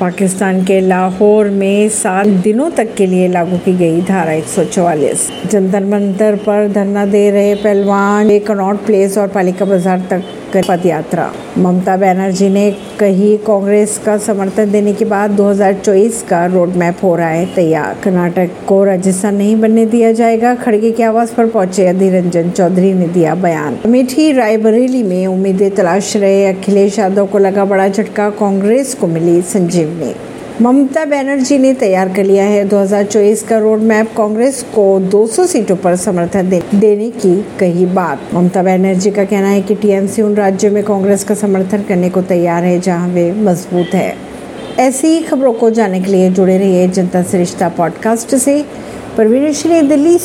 पाकिस्तान के लाहौर में सात दिनों तक के लिए लागू की गई धारा 144 जंतर मंतर पर धरना दे रहे पहलवान कनॉट प्लेस और पालिका बाज़ार तक पद यात्रा ममता बनर्जी ने कही, कांग्रेस का समर्थन देने के बाद 2024 का रोड मैप हो रहा है तैयार। कर्नाटक को राजस्थान नहीं बनने दिया जाएगा। खड़गे के आवास पर पहुँचे अधीर रंजन चौधरी ने दिया बयान। अमेठी रायबरेली में उम्मीदें तलाश रहे। अखिलेश यादव को लगा बड़ा झटका। कांग्रेस को मिली संजीवनी। ममता बनर्जी ने तैयार कर लिया है 2024 का रोड मैप कांग्रेस को 200 सीटों पर समर्थन दे, देने की कही बात। ममता बनर्जी का कहना है कि टीएमसी उन राज्यों में कांग्रेस का समर्थन करने को तैयार है जहाँ वे मज़बूत है। ऐसी ही खबरों को जानने के लिए जुड़े रहिए जनता सरिश्ता पॉडकास्ट से। परवीन दिल्ली से।